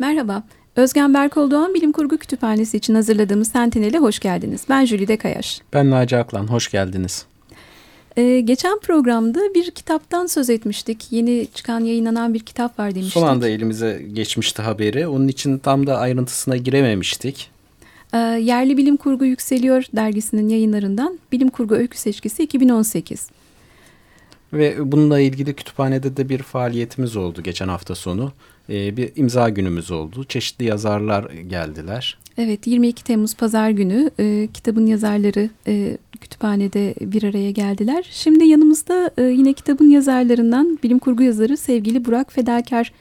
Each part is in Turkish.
Merhaba, Özgen Berkol Doğan Bilim Kurgu Kütüphanesi için hazırladığımız Sentinel'e hoş geldiniz. Ben Jülide Kayaş. Ben Naci Aklan, hoş geldiniz. Ee, geçen programda bir kitaptan söz etmiştik. Yeni çıkan, yayınlanan bir kitap var demiştik. Son anda elimize geçmişti haberi. Onun için tam da ayrıntısına girememiştik. Ee, Yerli Bilim Kurgu Yükseliyor dergisinin yayınlarından Bilim Kurgu Öykü Seçkisi 2018. Ve bununla ilgili kütüphanede de bir faaliyetimiz oldu geçen hafta sonu. Ee, bir imza günümüz oldu. Çeşitli yazarlar geldiler. Evet 22 Temmuz Pazar günü e, kitabın yazarları e, kütüphanede bir araya geldiler. Şimdi yanımızda e, yine kitabın yazarlarından bilim kurgu yazarı sevgili Burak Fedakar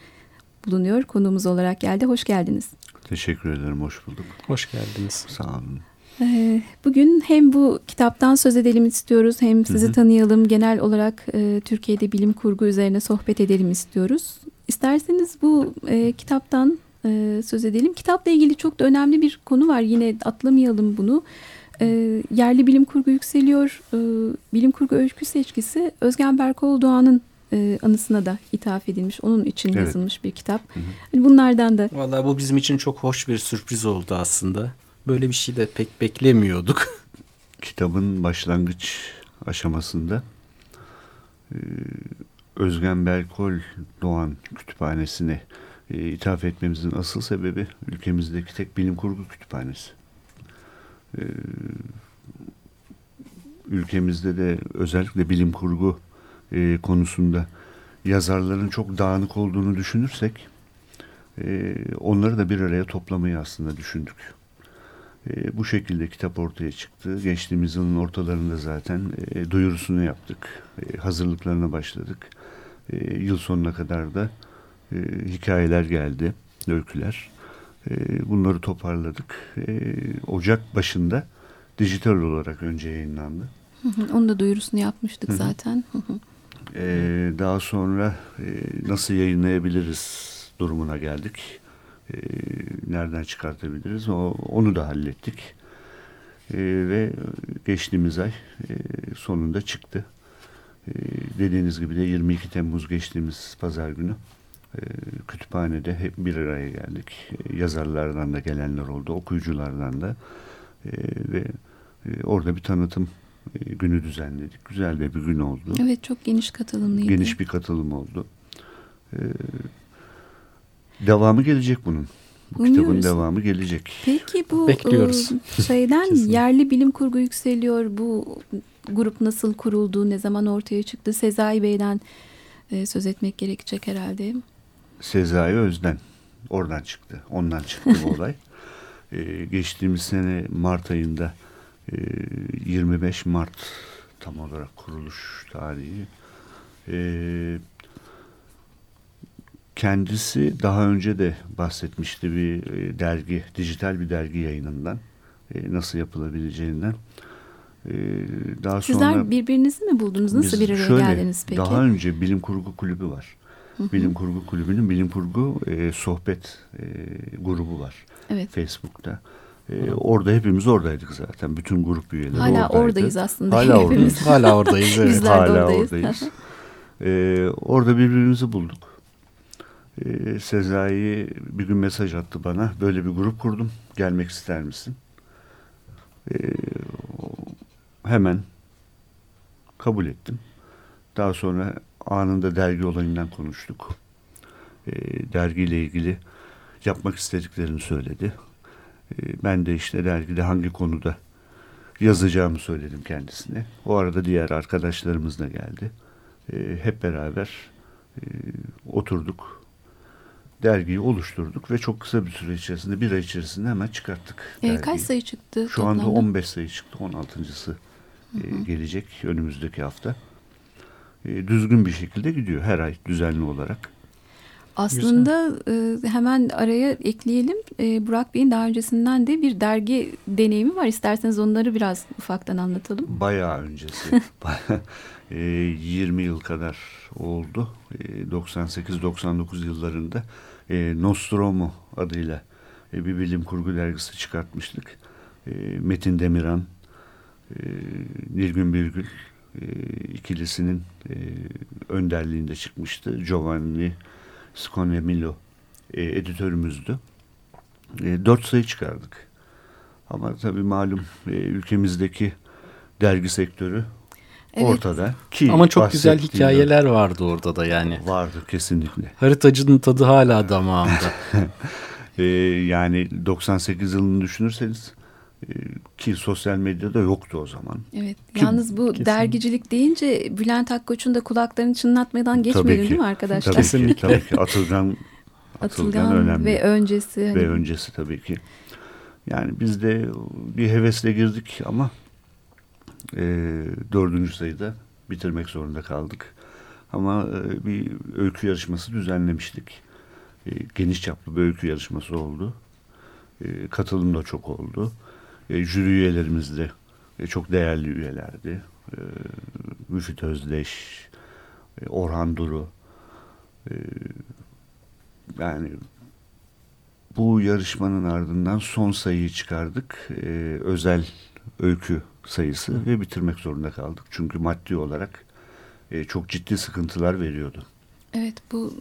bulunuyor. Konuğumuz olarak geldi. Hoş geldiniz. Teşekkür ederim, hoş bulduk. Hoş geldiniz. Sağ olun. E, bugün hem bu kitaptan söz edelim istiyoruz hem sizi hı hı. tanıyalım. Genel olarak e, Türkiye'de bilim kurgu üzerine sohbet edelim istiyoruz. İsterseniz bu e, kitaptan e, söz edelim. Kitapla ilgili çok da önemli bir konu var. Yine atlamayalım bunu. E, yerli bilim kurgu yükseliyor. E, bilim kurgu öykü seçkisi Özgen Berkol Doğan'ın e, anısına da ithaf edilmiş. Onun için evet. yazılmış bir kitap. Hı hı. Hani bunlardan da. Vallahi bu bizim için çok hoş bir sürpriz oldu aslında. Böyle bir şey de pek beklemiyorduk. Kitabın başlangıç aşamasında e, Özgen Berkol Doğan Kütüphanesi'ne e, ithaf etmemizin asıl sebebi ülkemizdeki tek bilim kurgu kütüphanesi. E, ülkemizde de özellikle bilim kurgu e, konusunda yazarların çok dağınık olduğunu düşünürsek e, onları da bir araya toplamayı aslında düşündük. E, bu şekilde kitap ortaya çıktı. Geçtiğimiz yılın ortalarında zaten e, duyurusunu yaptık. E, hazırlıklarına başladık. E, yıl sonuna kadar da e, hikayeler geldi, öyküler. E, bunları toparladık. E, Ocak başında dijital olarak önce yayınlandı. Onu da duyurusunu yapmıştık zaten. e, daha sonra e, nasıl yayınlayabiliriz durumuna geldik. E, nereden çıkartabiliriz? O, onu da hallettik. E, ve geçtiğimiz ay e, sonunda çıktı. E, dediğiniz gibi de 22 Temmuz geçtiğimiz pazar günü e, kütüphanede hep bir araya geldik. E, yazarlardan da gelenler oldu, okuyuculardan da e, ve e, orada bir tanıtım e, günü düzenledik. Güzel de bir gün oldu. Evet çok geniş katılımlıydı. Geniş bir katılım oldu. E, devamı gelecek bunun. Bu Umuyoruz. kitabın devamı gelecek. Peki bu Bekliyoruz. E, şeyden yerli bilim kurgu yükseliyor. Bu grup nasıl kuruldu, ne zaman ortaya çıktı? Sezai Bey'den e, söz etmek gerekecek herhalde. Sezai Özden. Oradan çıktı. Ondan çıktı bu olay. Ee, geçtiğimiz sene Mart ayında e, 25 Mart tam olarak kuruluş tarihi. Ee, kendisi daha önce de bahsetmişti bir e, dergi, dijital bir dergi yayınından. E, nasıl yapılabileceğinden. Ee, daha Sizler sonra, birbirinizi mi buldunuz? Nasıl bir araya şöyle, geldiniz peki? Daha önce Bilim Kurgu Kulübü var. Bilim Kurgu Kulübü'nün Bilim Kurgu e, sohbet e, grubu var. Evet. Facebook'ta. Ee, orada hepimiz oradaydık zaten. Bütün grup üyeleri Hala oradaydı. oradayız aslında. Hala oradayız. Hala oradayız. Evet. Bizler Hala oradayız. oradayız. ee, orada birbirimizi bulduk. Ee, Sezai bir gün mesaj attı bana. Böyle bir grup kurdum. Gelmek ister misin? Ee, hemen kabul ettim. Daha sonra anında dergi olayından konuştuk. E, dergiyle ilgili yapmak istediklerini söyledi. Ben de işte dergide hangi konuda yazacağımı söyledim kendisine. O arada diğer arkadaşlarımız da geldi. Hep beraber e, oturduk. Dergiyi oluşturduk ve çok kısa bir süre içerisinde, bir ay içerisinde hemen çıkarttık. E, kaç sayı çıktı? Şu toplamda? anda 15 sayı çıktı. 16.sı e, gelecek önümüzdeki hafta. E, düzgün bir şekilde gidiyor her ay düzenli olarak. Aslında e, hemen araya ekleyelim. E, Burak Bey'in daha öncesinden de bir dergi deneyimi var. İsterseniz onları biraz ufaktan anlatalım. Bayağı öncesi. e, 20 yıl kadar oldu. E, 98-99 yıllarında e, Nostromo adıyla e, bir bilim kurgu dergisi çıkartmıştık. E, Metin Demiran, e, Nilgün Birgül e, ikilisinin e, önderliğinde çıkmıştı. Giovanni Sconemilo e, editörümüzdü. E, dört sayı çıkardık. Ama tabii malum e, ülkemizdeki dergi sektörü evet. ortada. Ki Ama çok güzel hikayeler vardı orada da yani. Vardı kesinlikle. Haritacının tadı hala damağımda. e, yani 98 yılını düşünürseniz e, ki sosyal medyada yoktu o zaman. Evet. Ki, Yalnız bu kesin. dergicilik deyince Bülent Akkoç'un da kulaklarını çınlatmadan geçmeyelim değil mi arkadaşlar? Tabii ki, tabii ki. Atılgan, Atılgan, Atılgan önemli. Ve öncesi. Hani... Ve öncesi tabii ki. Yani biz de bir hevesle girdik ama e, dördüncü sayıda bitirmek zorunda kaldık. Ama e, bir öykü yarışması düzenlemiştik. E, geniş çaplı bir öykü yarışması oldu. E, katılım da çok oldu. E, jüri üyelerimiz de e, çok değerli üyelerdi. E, Müfit Özdeş, e, Orhan Duru. E, yani bu yarışmanın ardından son sayıyı çıkardık. E, özel öykü sayısı ve bitirmek zorunda kaldık. Çünkü maddi olarak e, çok ciddi sıkıntılar veriyordu. Evet bu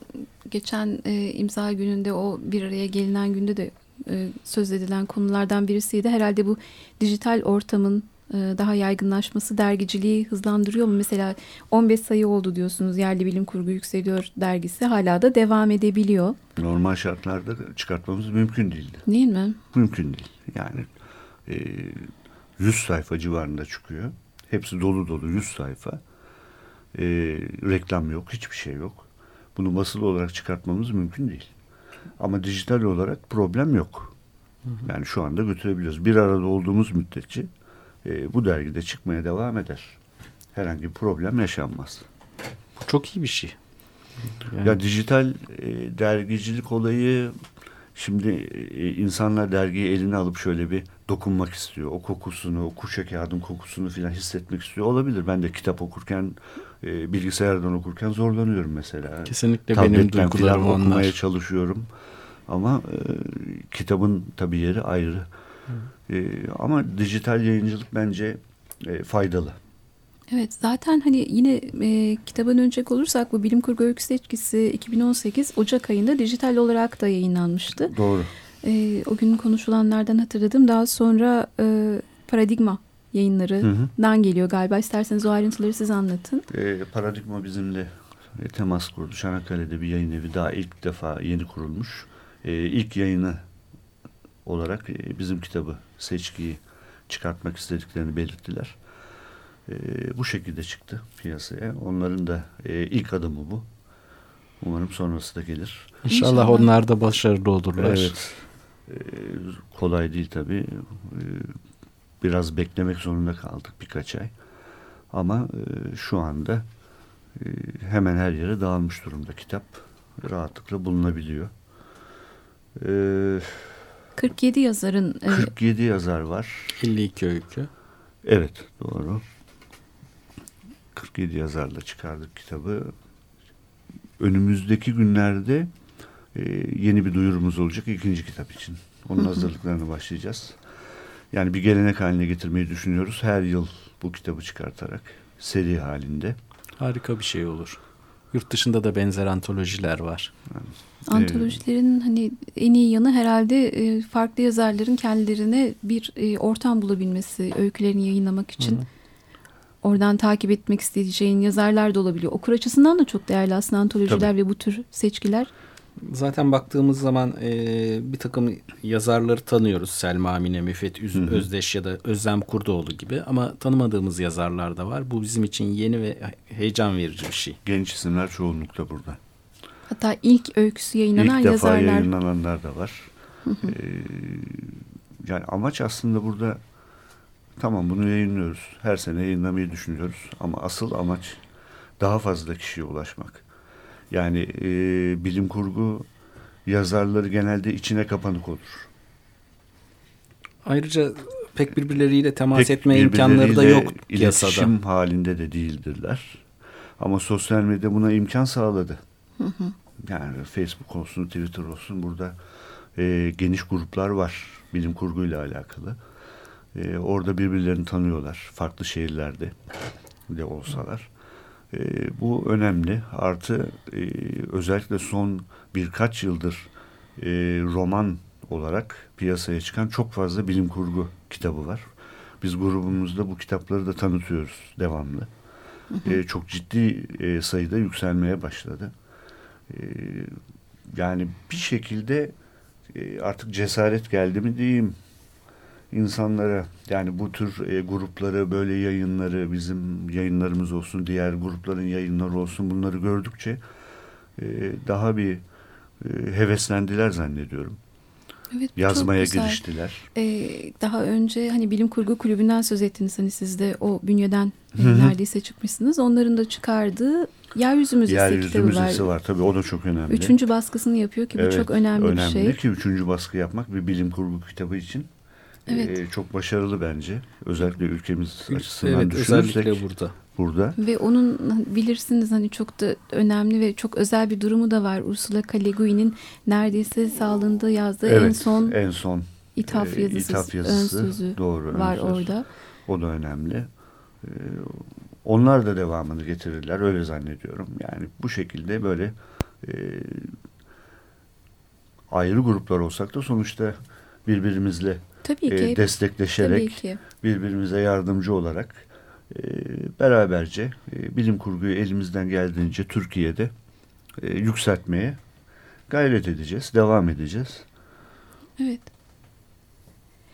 geçen e, imza gününde o bir araya gelinen günde de e, söz edilen konulardan birisiydi. Herhalde bu dijital ortamın e, daha yaygınlaşması dergiciliği hızlandırıyor mu? Mesela 15 sayı oldu diyorsunuz yerli bilim kurgu yükseliyor dergisi hala da devam edebiliyor. Normal şartlarda çıkartmamız mümkün değildi. Değil mi? Mümkün değil. Yani e, 100 sayfa civarında çıkıyor. Hepsi dolu dolu 100 sayfa. E, reklam yok, hiçbir şey yok. Bunu basılı olarak çıkartmamız mümkün değil. Ama dijital olarak problem yok. Yani şu anda götürebiliyoruz. Bir arada olduğumuz müddetçe e, bu dergide çıkmaya devam eder. Herhangi bir problem yaşanmaz. Bu çok iyi bir şey. Yani. Ya dijital e, dergicilik olayı şimdi e, insanlar dergiyi eline alıp şöyle bir dokunmak istiyor. O kokusunu, o kuşa kağıdın kokusunu filan hissetmek istiyor. Olabilir. Ben de kitap okurken, e, bilgisayardan okurken zorlanıyorum mesela. Kesinlikle benim duygularım onlar. okumaya çalışıyorum. Ama e, kitabın tabii yeri ayrı. E, ama dijital yayıncılık bence e, faydalı. Evet zaten hani yine e, kitaba dönecek olursak bu bilim kurgu öyküsü etkisi 2018 Ocak ayında dijital olarak da yayınlanmıştı. Doğru. E, o gün konuşulanlardan hatırladım. Daha sonra e, Paradigma yayınlarından geliyor galiba. İsterseniz o ayrıntıları siz anlatın. E, Paradigma bizimle e, temas kurdu. Çanakkale'de bir yayın evi daha ilk defa yeni kurulmuş. E, ilk yayını olarak e, bizim kitabı Seçki'yi çıkartmak istediklerini belirttiler. E, bu şekilde çıktı piyasaya. Onların da e, ilk adımı bu. Umarım sonrası da gelir. İnşallah, İnşallah. onlar da başarılı olurlar. Evet. E, kolay değil tabii. E, biraz beklemek zorunda kaldık birkaç ay. Ama e, şu anda e, hemen her yere dağılmış durumda kitap. Rahatlıkla bulunabiliyor. E, 47 yazarın... 47 e, yazar var. 52 öykü. Evet doğru. 47 yazarla çıkardık kitabı. Önümüzdeki günlerde e, yeni bir duyurumuz olacak ikinci kitap için. Onun hazırlıklarına başlayacağız. Yani bir gelenek haline getirmeyi düşünüyoruz. Her yıl bu kitabı çıkartarak seri halinde. Harika bir şey olur. Yurt dışında da benzer antolojiler var. Yani, Antolojilerin hani en iyi yanı herhalde e, farklı yazarların kendilerine bir e, ortam bulabilmesi, öykülerini yayınlamak için. Hı. Oradan takip etmek isteyeceğin yazarlar da olabiliyor. Okur açısından da çok değerli aslında antolojiler Tabii. ve bu tür seçkiler. Zaten baktığımız zaman e, bir takım yazarları tanıyoruz. Selma Amine, Müfet Üz, Özdeş ya da Özlem Kurdoğlu gibi. Ama tanımadığımız yazarlar da var. Bu bizim için yeni ve heyecan verici bir şey. Genç isimler çoğunlukta burada. Hatta ilk öyküsü yayınlanan ilk yazarlar. İlk defa yayınlananlar da var. ee, yani amaç aslında burada tamam bunu yayınlıyoruz. Her sene yayınlamayı düşünüyoruz. Ama asıl amaç daha fazla kişiye ulaşmak. Yani e, bilim kurgu yazarları genelde içine kapanık olur. Ayrıca pek birbirleriyle temas pek etme imkanları da yok iletişim yasada. halinde de değildirler. Ama sosyal medya buna imkan sağladı. Hı hı. Yani Facebook olsun, Twitter olsun burada e, geniş gruplar var bilim kurguyla alakalı. E, orada birbirlerini tanıyorlar farklı şehirlerde de olsalar. E, bu önemli. Artı e, özellikle son birkaç yıldır e, roman olarak piyasaya çıkan çok fazla bilim kurgu kitabı var. Biz grubumuzda bu kitapları da tanıtıyoruz devamlı. Hı hı. E, çok ciddi e, sayıda yükselmeye başladı. E, yani bir şekilde e, artık cesaret geldi mi diyeyim insanlara yani bu tür e, grupları böyle yayınları bizim yayınlarımız olsun diğer grupların yayınları olsun bunları gördükçe e, daha bir e, heveslendiler zannediyorum. Evet, yazmaya giriştiler. Ee, daha önce hani bilim kurgu kulübünden söz ettiniz hani siz de o bünyeden Hı-hı. neredeyse çıkmışsınız. Onların da çıkardığı Yeryüzü Müzesi Yeryüzü Müzesi var. var. Tabii o da çok önemli. Üçüncü baskısını yapıyor ki bu evet, çok önemli, önemli bir şey. Önemli ki üçüncü baskı yapmak bir bilim kurgu kitabı için. Evet. Ee, çok başarılı bence. Özellikle ülkemiz açısından evet, düşünürsek. Özellikle burada. Burada. Ve onun bilirsiniz hani çok da önemli ve çok özel bir durumu da var. Ursula K. Le Guin'in neredeyse sağlığında yazdığı evet, en son en son ithaf yazısı, ithaf yazısı ön sözü doğru, var ön söz. orada. O da önemli. Ee, onlar da devamını getirirler öyle zannediyorum. Yani bu şekilde böyle e, ayrı gruplar olsak da sonuçta birbirimizle Tabii ki. E, destekleşerek Tabii ki. birbirimize yardımcı olarak e, beraberce e, bilim kurguyu elimizden geldiğince Türkiye'de e, yükseltmeye gayret edeceğiz, devam edeceğiz. Evet.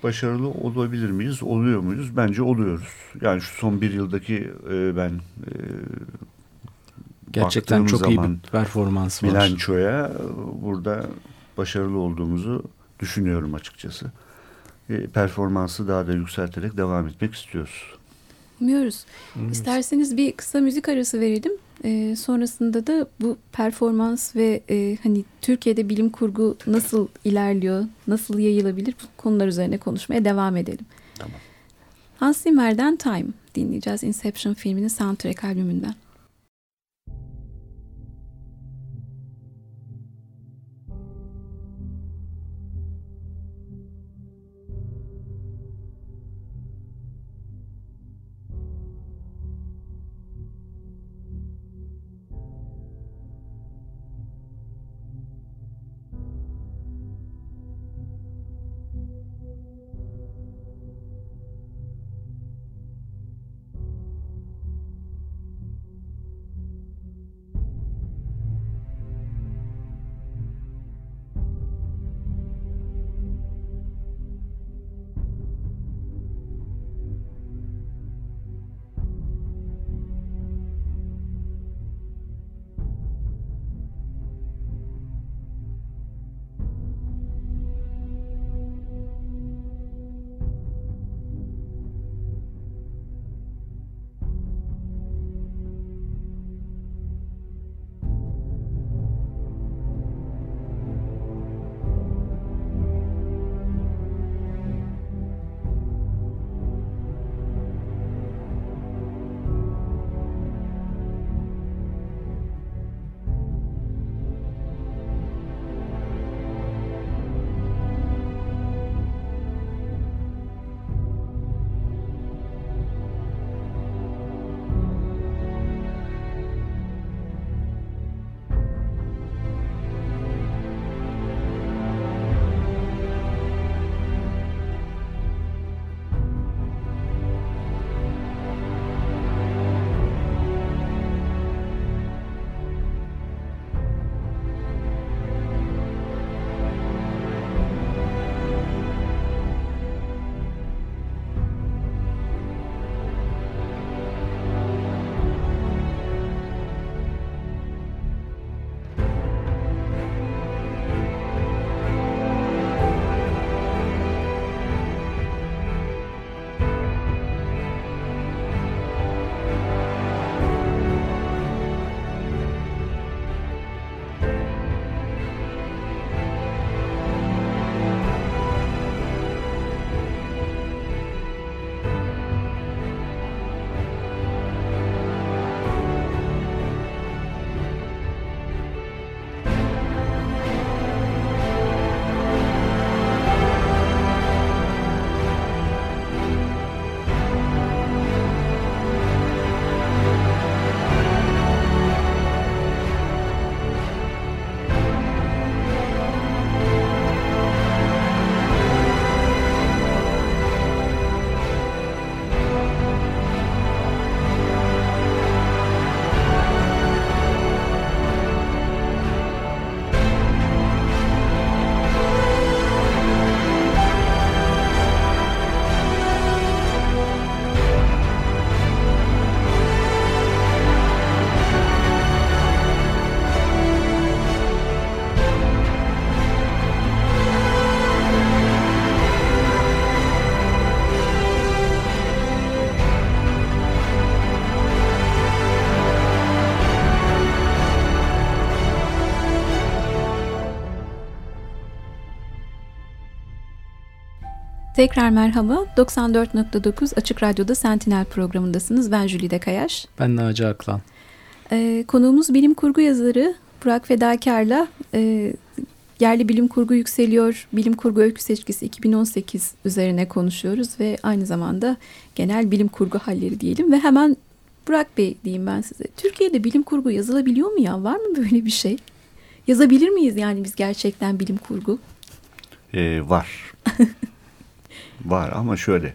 Başarılı olabilir miyiz, oluyor muyuz? Bence oluyoruz. Yani şu son bir yıldaki e, ben e, gerçekten çok iyi bir performans var. Bilançoya burada başarılı olduğumuzu düşünüyorum açıkçası. E, performansı daha da yükselterek devam etmek istiyoruz. Umuyoruz. Evet. İsterseniz bir kısa müzik arası verelim. E, sonrasında da bu performans ve e, hani Türkiye'de bilim kurgu nasıl ilerliyor, nasıl yayılabilir bu konular üzerine konuşmaya devam edelim. Tamam. Hans Zimmer'den Time dinleyeceğiz. Inception filminin soundtrack albümünden. Tekrar merhaba. 94.9 Açık Radyo'da Sentinel programındasınız. Ben Jülide Kayaş. Ben Naci Aklan. Ee, konuğumuz bilim kurgu yazarı Burak Fedakar'la e, yerli bilim kurgu yükseliyor. Bilim kurgu öykü seçkisi 2018 üzerine konuşuyoruz ve aynı zamanda genel bilim kurgu halleri diyelim ve hemen Burak Bey diyeyim ben size. Türkiye'de bilim kurgu yazılabiliyor mu ya? Var mı böyle bir şey? Yazabilir miyiz yani biz gerçekten bilim kurgu? Ee, var. var ama şöyle.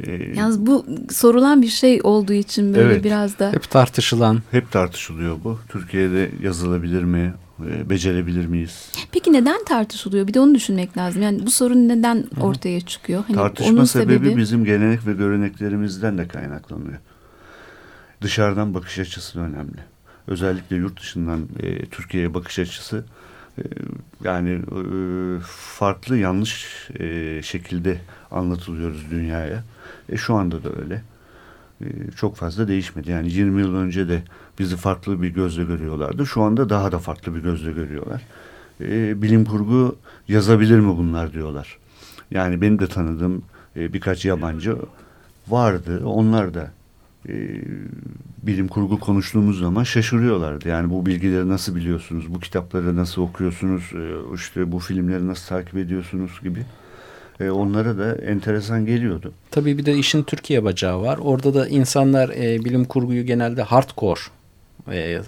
E, Yalnız bu sorulan bir şey olduğu için böyle evet, biraz da... Hep tartışılan. Hep tartışılıyor bu. Türkiye'de yazılabilir mi? E, becerebilir miyiz? Peki neden tartışılıyor? Bir de onu düşünmek lazım. Yani bu sorun neden ortaya çıkıyor? Hani Tartışma onun sebebi, sebebi bizim gelenek ve göreneklerimizden de kaynaklanıyor. Dışarıdan bakış açısı önemli. Özellikle yurt dışından e, Türkiye'ye bakış açısı yani e, farklı yanlış e, şekilde anlatılıyoruz dünyaya. E, şu anda da öyle. E, çok fazla değişmedi. Yani 20 yıl önce de bizi farklı bir gözle görüyorlardı. Şu anda daha da farklı bir gözle görüyorlar. Bilim kurgu yazabilir mi bunlar diyorlar. Yani benim de tanıdığım birkaç yabancı vardı. Onlar da bilim kurgu konuştuğumuz zaman şaşırıyorlardı. Yani bu bilgileri nasıl biliyorsunuz, bu kitapları nasıl okuyorsunuz, e, işte bu filmleri nasıl takip ediyorsunuz gibi. E, onlara da enteresan geliyordu. Tabii bir de işin Türkiye bacağı var. Orada da insanlar e, bilim kurguyu genelde hardcore, e,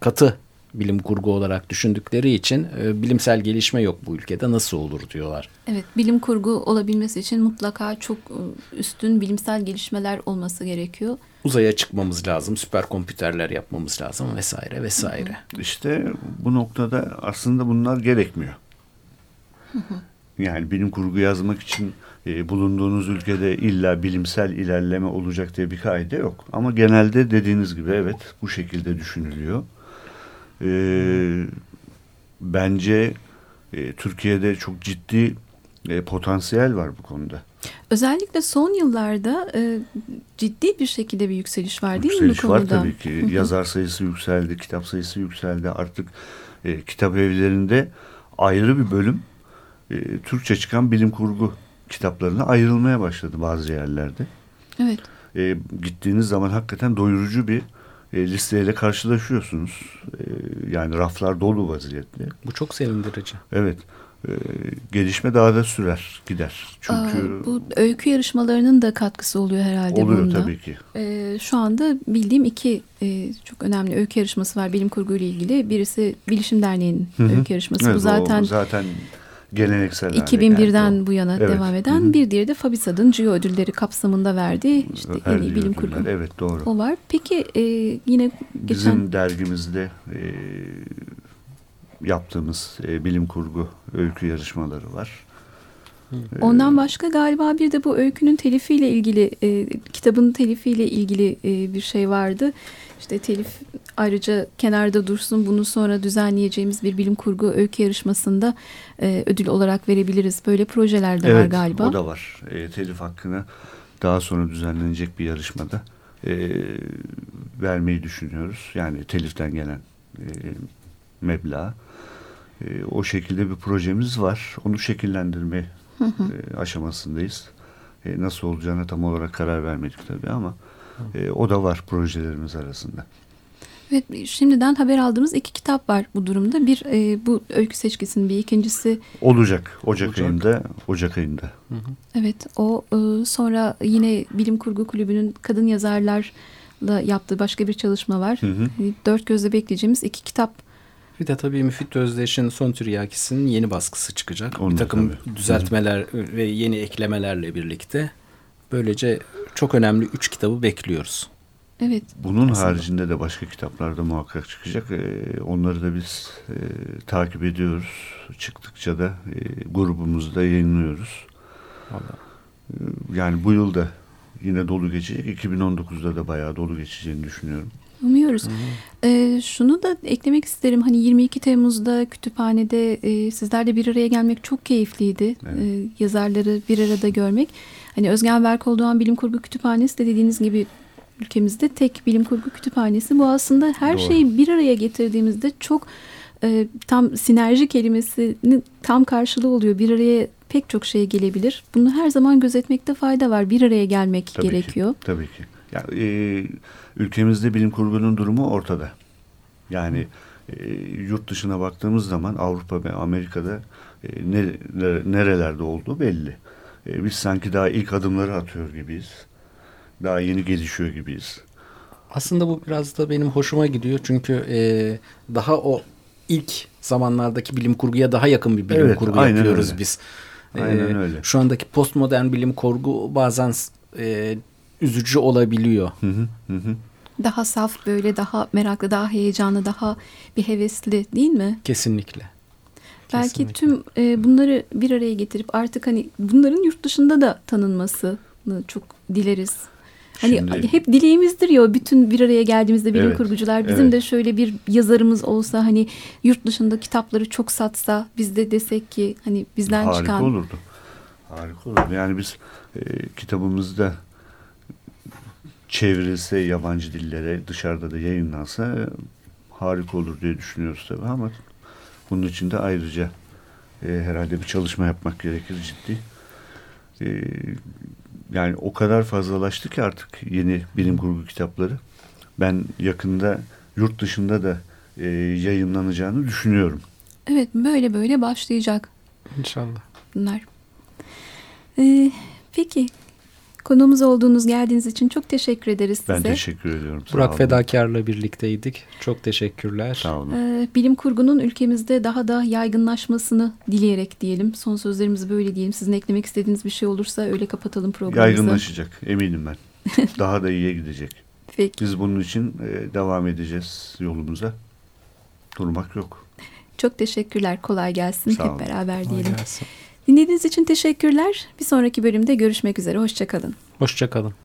katı bilim kurgu olarak düşündükleri için e, bilimsel gelişme yok bu ülkede nasıl olur diyorlar. Evet bilim kurgu olabilmesi için mutlaka çok e, üstün bilimsel gelişmeler olması gerekiyor. Uzaya çıkmamız lazım, süper kompüterler yapmamız lazım vesaire vesaire. İşte bu noktada aslında bunlar gerekmiyor. Yani bilim kurgu yazmak için e, bulunduğunuz ülkede illa bilimsel ilerleme olacak diye bir kaide yok. Ama genelde dediğiniz gibi evet bu şekilde düşünülüyor. E, bence e, Türkiye'de çok ciddi e, potansiyel var bu konuda. Özellikle son yıllarda e, ciddi bir şekilde bir yükseliş var değil yükseliş mi bu konuda? var tabii ki. Yazar sayısı yükseldi, kitap sayısı yükseldi. Artık e, kitap evlerinde ayrı bir bölüm e, Türkçe çıkan bilim kurgu kitaplarına ayrılmaya başladı bazı yerlerde. Evet. E, gittiğiniz zaman hakikaten doyurucu bir e, listeyle karşılaşıyorsunuz. E, yani raflar dolu vaziyette. Bu çok sevindirici. Evet. E, gelişme daha da sürer, gider. Çünkü Aa, bu öykü yarışmalarının da katkısı oluyor herhalde oluyor bunda. tabii ki. E, şu anda bildiğim iki e, çok önemli öykü yarışması var bilim kurgu ile ilgili. Birisi Bilişim Derneği'nin öykü yarışması. Evet, bu zaten o, zaten geleneksel 2001'den yani bu yana evet. devam eden. Hı-hı. Bir diğeri de Fabisad'ın CIO ödülleri kapsamında verdiği işte en iyi bilim kurgu. Evet doğru. O var. Peki e, yine geçen... Bizim dergimizde e, yaptığımız e, bilim kurgu öykü yarışmaları var. Ondan başka galiba bir de bu öykünün telifiyle ilgili, e, kitabın telifiyle ilgili e, bir şey vardı. İşte telif ayrıca kenarda dursun bunu sonra düzenleyeceğimiz bir bilim kurgu öykü yarışmasında e, ödül olarak verebiliriz. Böyle projeler de evet, var galiba. o da var. E, telif hakkını daha sonra düzenlenecek bir yarışmada e, vermeyi düşünüyoruz. Yani teliften gelen e, meblağ. E, o şekilde bir projemiz var. Onu şekillendirme hı hı. E, aşamasındayız. E, nasıl olacağına tam olarak karar vermedik tabii ama e, o da var projelerimiz arasında. Evet, şimdiden haber aldığımız iki kitap var bu durumda. Bir e, bu öykü seçkisinin bir ikincisi olacak Ocak, Ocak. ayında. Ocak ayında. Hı hı. Evet, o e, sonra yine Bilim Kurgu Kulübü'nün kadın yazarlarla yaptığı başka bir çalışma var. Hı hı. Hani dört gözle bekleyeceğimiz iki kitap. Bir de tabii Müfit Özdeş'in Son Tiryakisi'nin yeni baskısı çıkacak. Onun bir takım tabii. düzeltmeler hı. ve yeni eklemelerle birlikte. Böylece çok önemli üç kitabı bekliyoruz. Evet. Bunun aslında. haricinde de başka kitaplar da muhakkak çıkacak. Ee, onları da biz e, takip ediyoruz. Çıktıkça da e, grubumuzda yayınlıyoruz. Vallahi. Ee, yani bu yılda yine dolu geçecek. 2019'da da bayağı dolu geçeceğini düşünüyorum. Umuyoruz. Ee, şunu da eklemek isterim. Hani 22 Temmuz'da kütüphanede e, sizlerle bir araya gelmek çok keyifliydi. Evet. Ee, yazarları bir arada görmek. Hani Özgen Berkol Bilim Kurgu Kütüphanesi de dediğiniz gibi ülkemizde tek bilim kurgu kütüphanesi. Bu aslında her Doğru. şeyi bir araya getirdiğimizde çok e, tam sinerji kelimesinin tam karşılığı oluyor. Bir araya pek çok şey gelebilir. Bunu her zaman gözetmekte fayda var. Bir araya gelmek tabii gerekiyor. Ki, tabii ki. Ya, e, ülkemizde bilim kurgunun durumu ortada. Yani e, yurt dışına baktığımız zaman Avrupa ve Amerika'da e, nerelerde olduğu belli. E, biz sanki daha ilk adımları atıyor gibiyiz. Daha yeni gelişiyor gibiyiz. Aslında bu biraz da benim hoşuma gidiyor. Çünkü e, daha o ilk zamanlardaki bilim kurguya daha yakın bir bilim evet, kurgu yapıyoruz öyle. biz. Aynen ee, öyle. Şu andaki postmodern bilim kurgu bazen e, üzücü olabiliyor. Hı hı, hı. Daha saf böyle daha meraklı, daha heyecanlı, daha bir hevesli değil mi? Kesinlikle. Belki Kesinlikle. tüm e, bunları bir araya getirip artık hani bunların yurt dışında da tanınmasını çok dileriz. Hani Şimdi, hep dileğimizdir ya bütün bir araya geldiğimizde bilim evet, kurgucular bizim evet. de şöyle bir yazarımız olsa hani yurt dışında kitapları çok satsa biz de desek ki hani bizden Harika çıkan. Harika olurdu. Harika olurdu. Yani biz e, kitabımızda çevrilse yabancı dillere dışarıda da yayınlansa e, harika olur diye düşünüyoruz tabii ama bunun için de ayrıca e, herhalde bir çalışma yapmak gerekir ciddi. E, yani o kadar fazlalaştı ki artık yeni bilim kurgu kitapları. Ben yakında yurt dışında da e, yayınlanacağını düşünüyorum. Evet böyle böyle başlayacak. İnşallah. Bunlar. Ee, peki Konuğumuz olduğunuz geldiğiniz için çok teşekkür ederiz size. Ben teşekkür ediyorum. Sağ Burak olun. Fedakar'la birlikteydik. Çok teşekkürler. Sağ olun. Ee, bilim kurgunun ülkemizde daha da yaygınlaşmasını dileyerek diyelim. Son sözlerimizi böyle diyelim. Sizin eklemek istediğiniz bir şey olursa öyle kapatalım programımızı. Yaygınlaşacak eminim ben. daha da iyiye gidecek. Peki. Biz bunun için e, devam edeceğiz yolumuza. Durmak yok. Çok teşekkürler. Kolay gelsin. Sağ Hep olun. beraber diyelim. Kolay gelsin. Dinlediğiniz için teşekkürler. Bir sonraki bölümde görüşmek üzere. Hoşçakalın. Hoşçakalın.